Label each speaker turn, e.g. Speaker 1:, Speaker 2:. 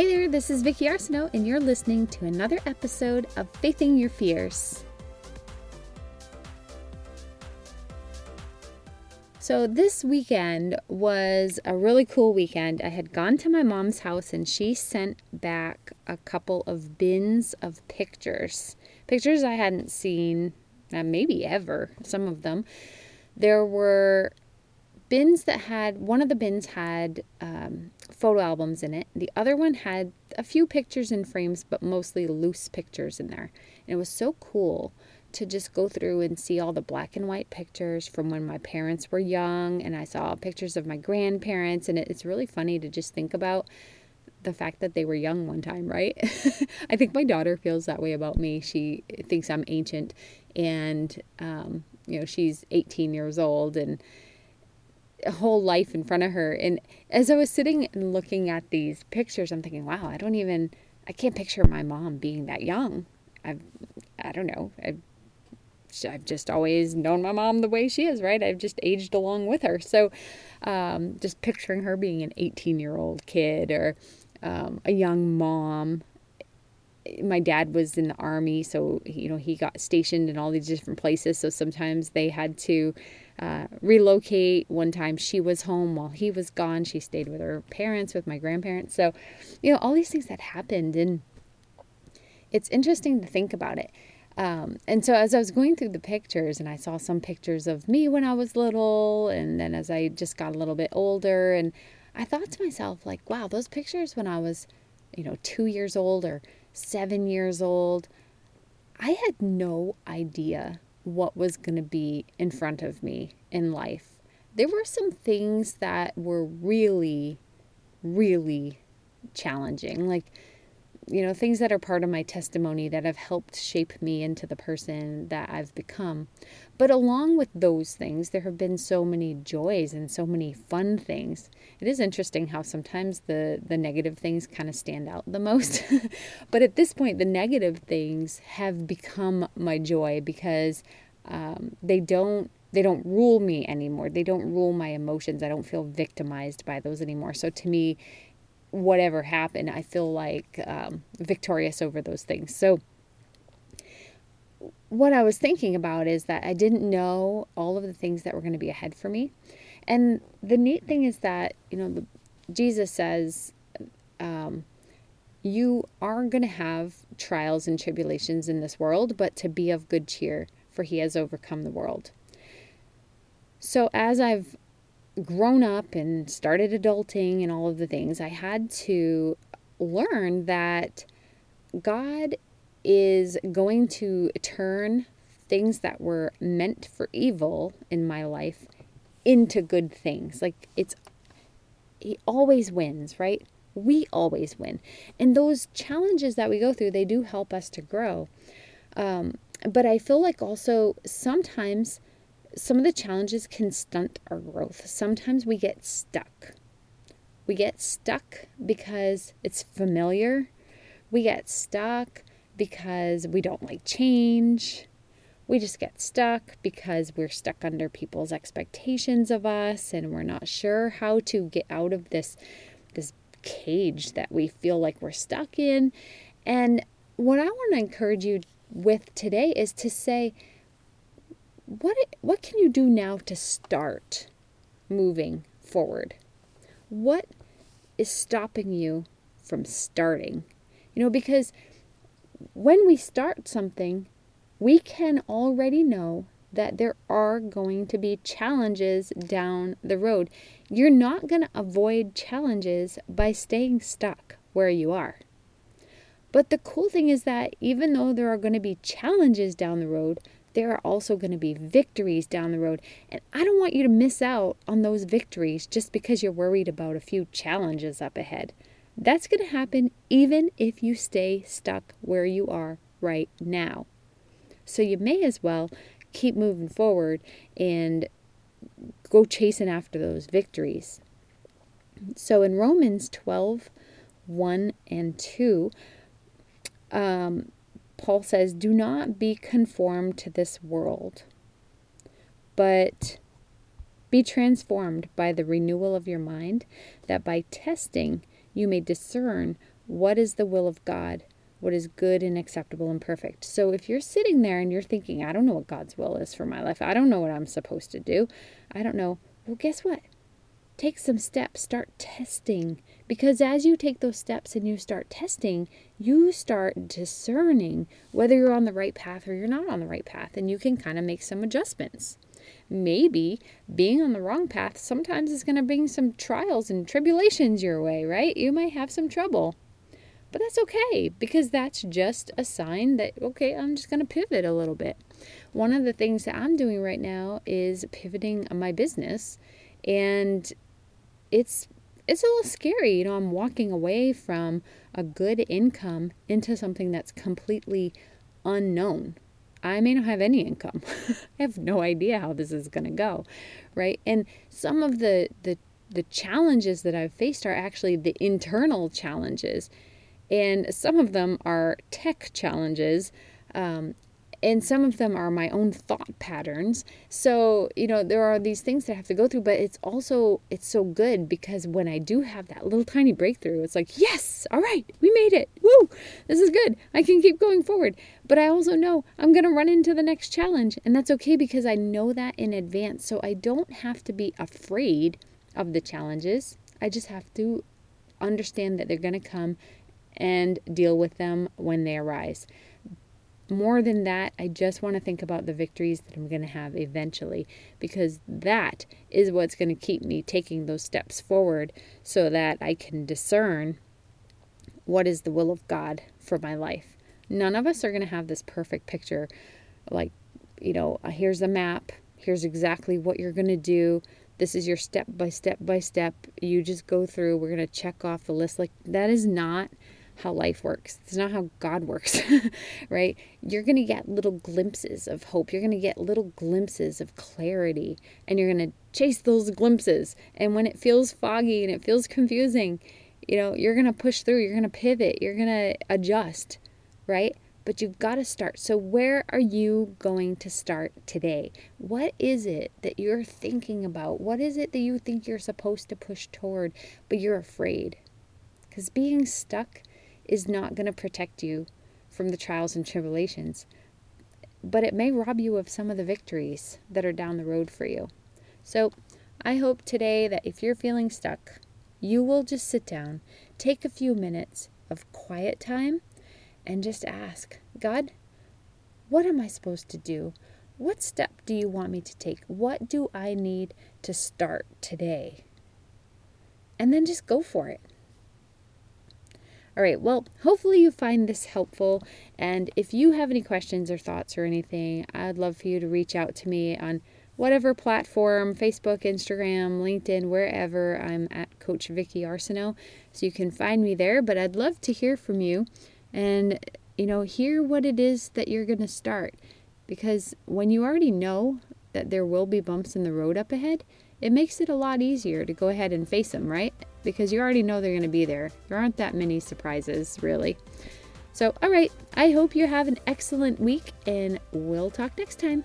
Speaker 1: Hey there, this is Vicki Arsenault, and you're listening to another episode of Faithing Your Fears. So, this weekend was a really cool weekend. I had gone to my mom's house and she sent back a couple of bins of pictures. Pictures I hadn't seen, uh, maybe ever, some of them. There were bins that had one of the bins had um, photo albums in it. The other one had a few pictures in frames but mostly loose pictures in there. And it was so cool to just go through and see all the black and white pictures from when my parents were young and i saw pictures of my grandparents. And it's really funny to just think about the fact that they were young one time right? I think my daughter feels that way about me. She thinks i'm ancient and um, you know she's 18 years old and whole life in front of her. And as I was sitting and looking at these pictures, I'm thinking, wow, I don't even, I can't picture my mom being that young. I've, I don't know. I've, I've just always known my mom the way she is, right? I've just aged along with her. So, um, just picturing her being an 18 year old kid or um, a young mom. My dad was in the army, so you know he got stationed in all these different places. So sometimes they had to uh, relocate. One time she was home while he was gone. She stayed with her parents, with my grandparents. So, you know, all these things that happened. And it's interesting to think about it. Um, and so as I was going through the pictures and I saw some pictures of me when I was little and then as I just got a little bit older and I thought to myself like, wow, those pictures when I was, you know, 2 years old or 7 years old, I had no idea what was going to be in front of me in life. There were some things that were really, really challenging. Like, you know, things that are part of my testimony that have helped shape me into the person that I've become. But along with those things, there have been so many joys and so many fun things. It is interesting how sometimes the the negative things kind of stand out the most. but at this point, the negative things have become my joy because um, they don't they don't rule me anymore. They don't rule my emotions. I don't feel victimized by those anymore. So to me, whatever happened, I feel like um, victorious over those things. So, what I was thinking about is that I didn't know all of the things that were going to be ahead for me. And the neat thing is that, you know, the, Jesus says, um, you are going to have trials and tribulations in this world, but to be of good cheer, for he has overcome the world. So, as I've grown up and started adulting and all of the things, I had to learn that God is going to turn things that were meant for evil in my life into good things. Like it's, He always wins, right? We always win. And those challenges that we go through, they do help us to grow. Um, but I feel like also sometimes some of the challenges can stunt our growth. Sometimes we get stuck. We get stuck because it's familiar. We get stuck because we don't like change. We just get stuck because we're stuck under people's expectations of us and we're not sure how to get out of this this cage that we feel like we're stuck in. And what I want to encourage you with today is to say, what what can you do now to start moving forward? What is stopping you from starting? You know, because when we start something, we can already know that there are going to be challenges down the road. You're not going to avoid challenges by staying stuck where you are. But the cool thing is that even though there are going to be challenges down the road, there are also going to be victories down the road. And I don't want you to miss out on those victories just because you're worried about a few challenges up ahead. That's going to happen even if you stay stuck where you are right now. So you may as well keep moving forward and go chasing after those victories. So in Romans 12, 1 and 2, um, Paul says, Do not be conformed to this world, but be transformed by the renewal of your mind, that by testing you may discern What is the will of God? What is good and acceptable and perfect? So if you're sitting there and you're thinking, I don't know what God's will is for my life, I don't know what I'm supposed to do, I don't know, well, guess what? Take some steps, start testing. Because as you take those steps and you start testing, you start discerning whether you're on the right path or you're not on the right path, and you can kind of make some adjustments maybe being on the wrong path sometimes is going to bring some trials and tribulations your way, right? You might have some trouble. But that's okay because that's just a sign that, okay, I'm just going to pivot a little bit. One of the things that I'm doing right now is pivoting my business and it's it's a little scary. You know, I'm walking away from a good income into something that's completely unknown. I may not have any income. I have no idea how this is going to go, right? And some of the the the challenges that I've faced are actually the internal challenges, and some of them are tech challenges. Um, and some of them are my own thought patterns. So you know there are these things that i have to go through but it's also it's so good because when i do have that little tiny breakthrough it's like yes all right we made it. Woo! This is good. I can keep going forward. But i also know i'm going to run into the next challenge and that's okay because i know that in advance. So i don't have to be afraid of the challenges. I just have to understand that they're going to come and deal with them when they arise more than that, I just want to think about the victories that I'm going to have eventually because that is what's going to keep me taking those steps forward so that I can discern what is the will of God for my life. None of us are going to have this perfect picture like, you know, uh, here's a map, here's exactly what you're going to do. This is your step by step by step. You just go through. We're going to check off the list. Like, that is not how life works. It's not how God works, right? You're going to get little glimpses of hope. You're going to get little glimpses of clarity, and you're going to chase those glimpses. And when it feels foggy and it feels confusing, you know, you're going to push through, you're going to pivot, you're going to adjust, right? But you've got to start. So, where are you going to start today? What is it that you're thinking about? What is it that you think you're supposed to push toward, but you're afraid? Because being stuck is not going to protect you from the trials and tribulations, but it may rob you of some of the victories that are down the road for you. So, I hope today that if you're feeling stuck, you will just sit down, take a few minutes of quiet time, and just ask God, what am I supposed to do? What step do you want me to take? What do I need to start today? And then just go for it. All right, well, hopefully you find this helpful. And if you have any questions or thoughts or anything, I'd love for you to reach out to me on whatever platform Facebook, Instagram, LinkedIn, wherever. I'm at Coach Vicky Arsenault. So you can find me there. But I'd love to hear from you and, you know, hear what it is that you're going to start. Because when you already know that there will be bumps in the road up ahead, it makes it a lot easier to go ahead and face them, right? Because you already know they're going to be there. There aren't that many surprises, really. So, all right, I hope you have an excellent week, and we'll talk next time.